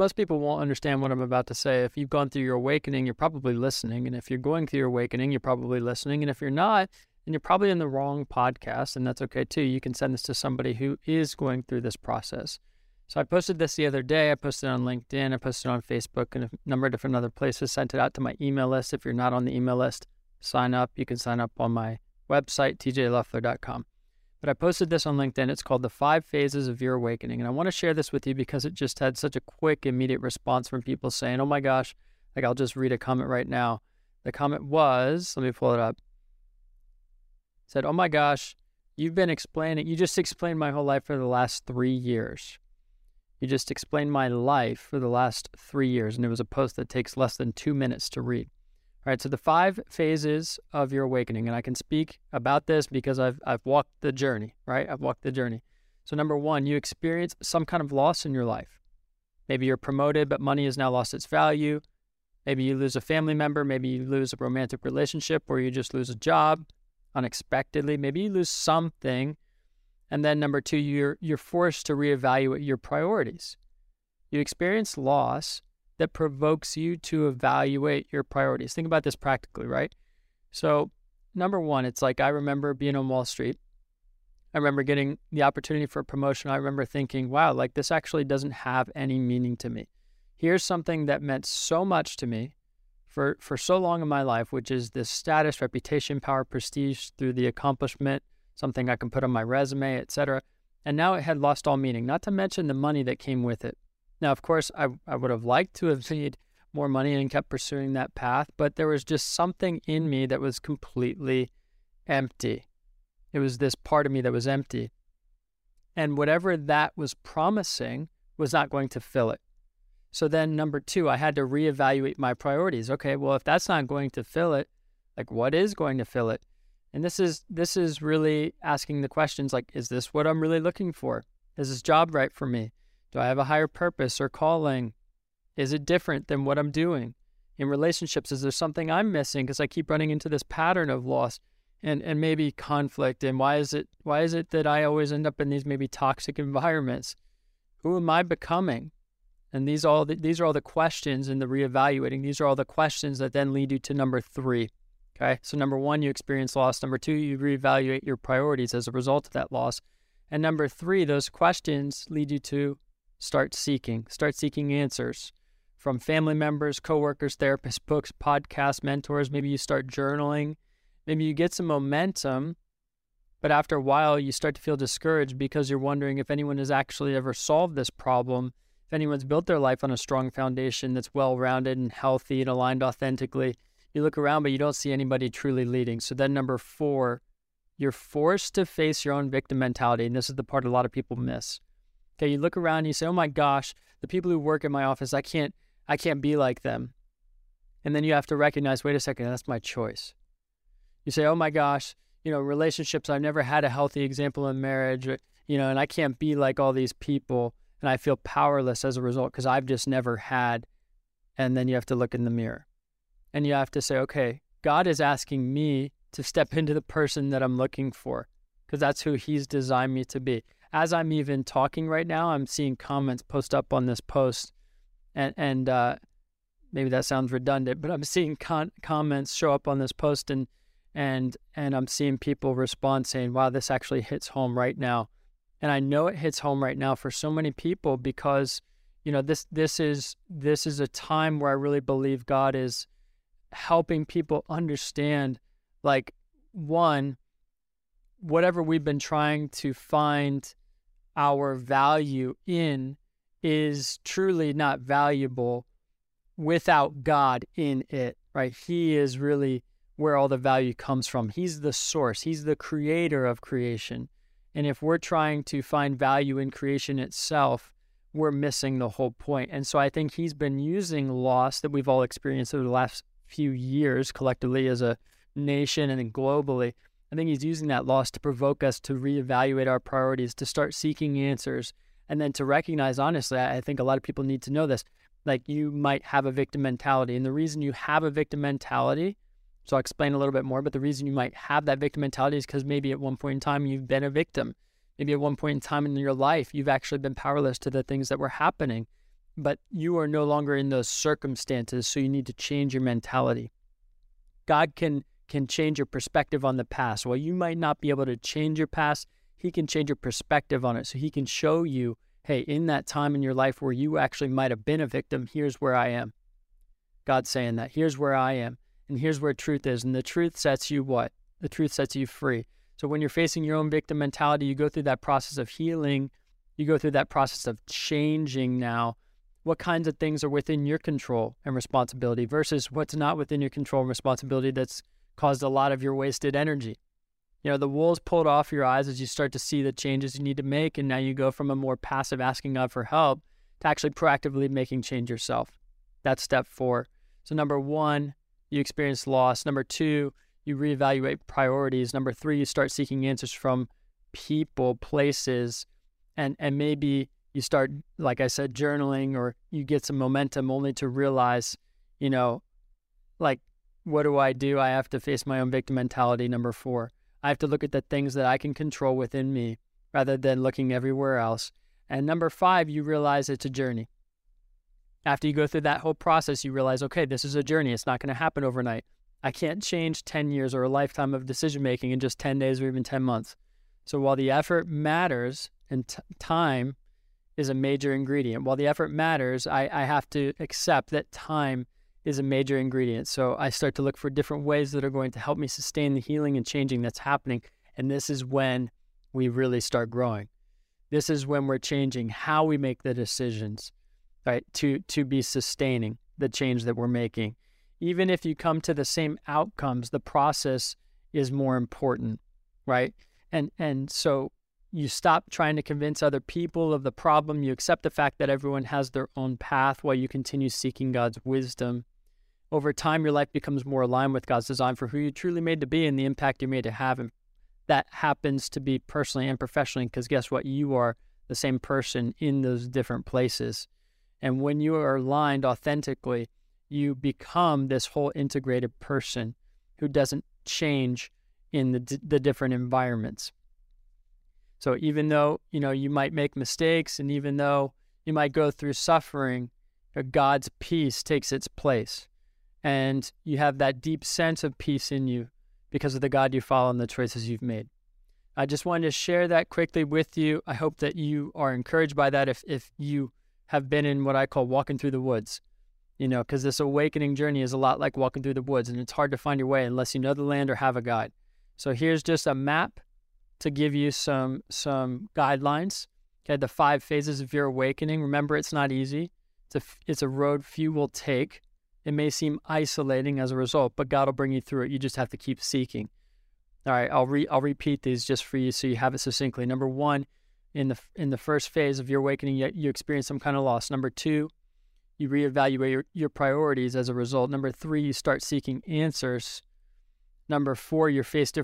most people won't understand what I'm about to say. If you've gone through your awakening, you're probably listening. And if you're going through your awakening, you're probably listening. And if you're not, then you're probably in the wrong podcast. And that's okay too. You can send this to somebody who is going through this process. So I posted this the other day. I posted on LinkedIn. I posted on Facebook and a number of different other places. Sent it out to my email list. If you're not on the email list, sign up. You can sign up on my website, tjloeffler.com. But I posted this on LinkedIn. It's called The Five Phases of Your Awakening. And I want to share this with you because it just had such a quick, immediate response from people saying, oh my gosh, like I'll just read a comment right now. The comment was, let me pull it up. Said, oh my gosh, you've been explaining, you just explained my whole life for the last three years. You just explained my life for the last three years. And it was a post that takes less than two minutes to read. All right, so the five phases of your awakening, and I can speak about this because I've I've walked the journey, right? I've walked the journey. So number one, you experience some kind of loss in your life. Maybe you're promoted, but money has now lost its value. Maybe you lose a family member. Maybe you lose a romantic relationship, or you just lose a job unexpectedly. Maybe you lose something, and then number two, you're you're forced to reevaluate your priorities. You experience loss, that provokes you to evaluate your priorities. Think about this practically, right? So, number one, it's like I remember being on Wall Street. I remember getting the opportunity for a promotion. I remember thinking, wow, like this actually doesn't have any meaning to me. Here's something that meant so much to me for, for so long in my life, which is this status, reputation, power, prestige through the accomplishment, something I can put on my resume, etc. And now it had lost all meaning, not to mention the money that came with it. Now, of course, I, I would have liked to have made more money and kept pursuing that path, but there was just something in me that was completely empty. It was this part of me that was empty. And whatever that was promising was not going to fill it. So then, number two, I had to reevaluate my priorities. Okay, well, if that's not going to fill it, like what is going to fill it? And this is this is really asking the questions like, is this what I'm really looking for? Is this job right for me? Do I have a higher purpose or calling? Is it different than what I'm doing? In relationships, is there something I'm missing because I keep running into this pattern of loss and, and maybe conflict? And why is it why is it that I always end up in these maybe toxic environments? Who am I becoming? And these all the, these are all the questions in the reevaluating. These are all the questions that then lead you to number three. Okay, so number one, you experience loss. Number two, you reevaluate your priorities as a result of that loss. And number three, those questions lead you to start seeking. Start seeking answers from family members, coworkers, therapists, books, podcasts, mentors. Maybe you start journaling. Maybe you get some momentum, but after a while, you start to feel discouraged because you're wondering if anyone has actually ever solved this problem, if anyone's built their life on a strong foundation that's well rounded and healthy and aligned authentically. You look around, but you don't see anybody truly leading. So then, number four, you're forced to face your own victim mentality. And this is the part a lot of people miss. Okay, you look around and you say, "Oh my gosh, the people who work in my office, I can't I can't be like them." And then you have to recognize, "Wait a second, that's my choice." You say, "Oh my gosh, you know, relationships, I've never had a healthy example in marriage, you know, and I can't be like all these people." And I feel powerless as a result because I've just never had. And then you have to look in the mirror and you have to say, okay, God is asking me to step into the person that I'm looking for because that's who He's designed me to be as I'm even talking right now, I'm seeing comments post up on this post, and and uh, maybe that sounds redundant, but I'm seeing con- comments show up on this post, and and and I'm seeing people respond saying, "Wow, this actually hits home right now," and I know it hits home right now for so many people because you know this this is this is a time where I really believe God is helping people understand, like one whatever we've been trying to find our value in is truly not valuable without God in it, right? He is really where all the value comes from. He's the source, He's the creator of creation. And if we're trying to find value in creation itself, we're missing the whole point. And so I think He's been using loss that we've all experienced over the last few years collectively as a nation and globally I think he's using that loss to provoke us to reevaluate our priorities, to start seeking answers, and then to recognize honestly, I think a lot of people need to know this. Like you might have a victim mentality. And the reason you have a victim mentality, so I'll explain a little bit more, but the reason you might have that victim mentality is because maybe at one point in time you've been a victim. Maybe at one point in time in your life you've actually been powerless to the things that were happening. but you are no longer in those circumstances, so you need to change your mentality. God can can change your perspective on the past. While you might not be able to change your past, he can change your perspective on it. So he can show you, hey, in that time in your life where you actually might have been a victim, here's where I am. God's saying that. Here's where I am. And here's where truth is. And the truth sets you what? The truth sets you free. So when you're facing your own victim mentality, you go through that process of healing. You go through that process of changing now what kinds of things are within your control and responsibility versus what's not within your control and responsibility that's caused a lot of your wasted energy. You know, the wool's pulled off your eyes as you start to see the changes you need to make. And now you go from a more passive asking God for help to actually proactively making change yourself. That's step four. So, number one, you experience loss. Number two, you reevaluate priorities. Number three, you start seeking answers from people, places, and, and maybe you start, like I said, journaling or you get some momentum only to realize, you know, like, what do I do? I have to face my own victim mentality. Number four, I have to look at the things that I can control within me rather than looking everywhere else. And number five, you realize it's a journey. After you go through that whole process, you realize, okay, this is a journey. It's not going to happen overnight. I can't change 10 years or a lifetime of decision making in just 10 days or even 10 months. So while the effort matters and t- time is a major ingredient. While the effort matters, I, I have to accept that time is a major ingredient. So I start to look for different ways that are going to help me sustain the healing and changing that's happening. And this is when we really start growing. This is when we're changing how we make the decisions, right? To to be sustaining the change that we're making. Even if you come to the same outcomes, the process is more important, right? And and so you stop trying to convince other people of the problem. You accept the fact that everyone has their own path while you continue seeking God's wisdom. Over time, your life becomes more aligned with God's design for who you're truly made to be and the impact you're made to have. And that happens to be personally and professionally because guess what? You are the same person in those different places. And when you are aligned authentically, you become this whole integrated person who doesn't change in the, the different environments. So even though, you know, you might make mistakes and even though you might go through suffering, uh, God's peace takes its place. And you have that deep sense of peace in you because of the God you follow and the choices you've made. I just wanted to share that quickly with you. I hope that you are encouraged by that if, if you have been in what I call walking through the woods, you know, because this awakening journey is a lot like walking through the woods and it's hard to find your way unless you know the land or have a guide. So here's just a map to give you some some guidelines. Okay, the five phases of your awakening. Remember, it's not easy. It's a it's a road few will take. It may seem isolating as a result, but God will bring you through it. You just have to keep seeking. All right, I'll re I'll repeat these just for you so you have it succinctly. Number one, in the in the first phase of your awakening, you, you experience some kind of loss. Number two, you reevaluate your, your priorities as a result. Number three, you start seeking answers. Number four, you're faced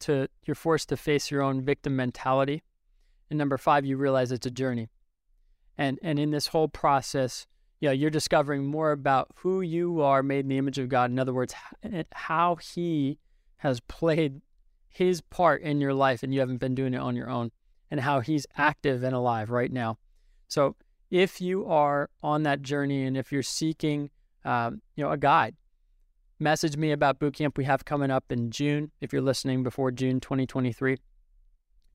to you're forced to face your own victim mentality. And number five, you realize it's a journey. And and in this whole process, you know, you're discovering more about who you are made in the image of God. In other words, how he has played his part in your life and you haven't been doing it on your own and how he's active and alive right now. So if you are on that journey and if you're seeking um, you know a guide message me about boot camp we have coming up in June. If you're listening before June 2023,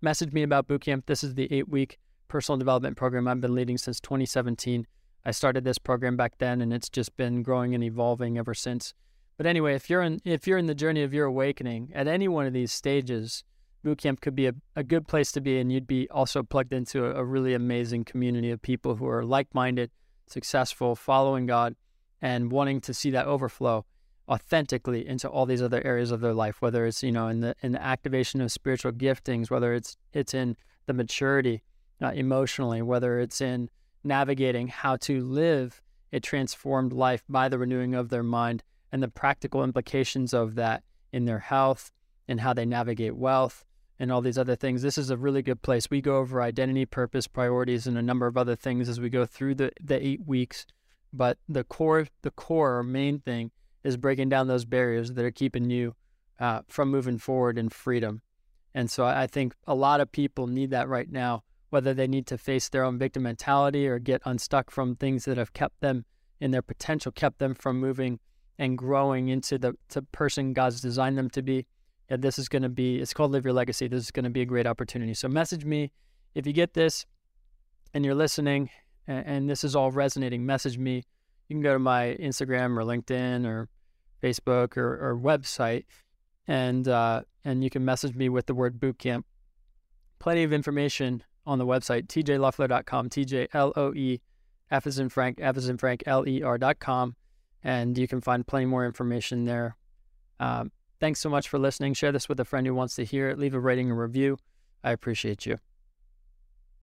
message me about boot camp. This is the eight week personal development program I've been leading since 2017. I started this program back then, and it's just been growing and evolving ever since. But anyway, if you're in if you're in the journey of your awakening at any one of these stages, boot camp could be a, a good place to be, and you'd be also plugged into a, a really amazing community of people who are like minded, successful, following God, and wanting to see that overflow authentically into all these other areas of their life whether it's you know in the in the activation of spiritual giftings whether it's it's in the maturity uh, emotionally whether it's in navigating how to live a transformed life by the renewing of their mind and the practical implications of that in their health and how they navigate wealth and all these other things. This is a really good place. We go over identity purpose priorities and a number of other things as we go through the the 8 weeks. But the core the core main thing is breaking down those barriers that are keeping you uh, from moving forward in freedom. And so I think a lot of people need that right now whether they need to face their own victim mentality or get unstuck from things that have kept them in their potential, kept them from moving and growing into the, person God's designed them to be. And this is going to be, it's called Live Your Legacy. This is going to be a great opportunity. So message me if you get this and you're listening and, and this is all resonating, message me. You can go to my Instagram or LinkedIn or Facebook or, or website and uh, and you can message me with the word bootcamp. Plenty of information on the website, tjloeffler.com, T-J L-O-E, F is in Frank, F is in Frank, L-E-R.com. And you can find plenty more information there. Um, thanks so much for listening. Share this with a friend who wants to hear it. Leave a rating and review. I appreciate you.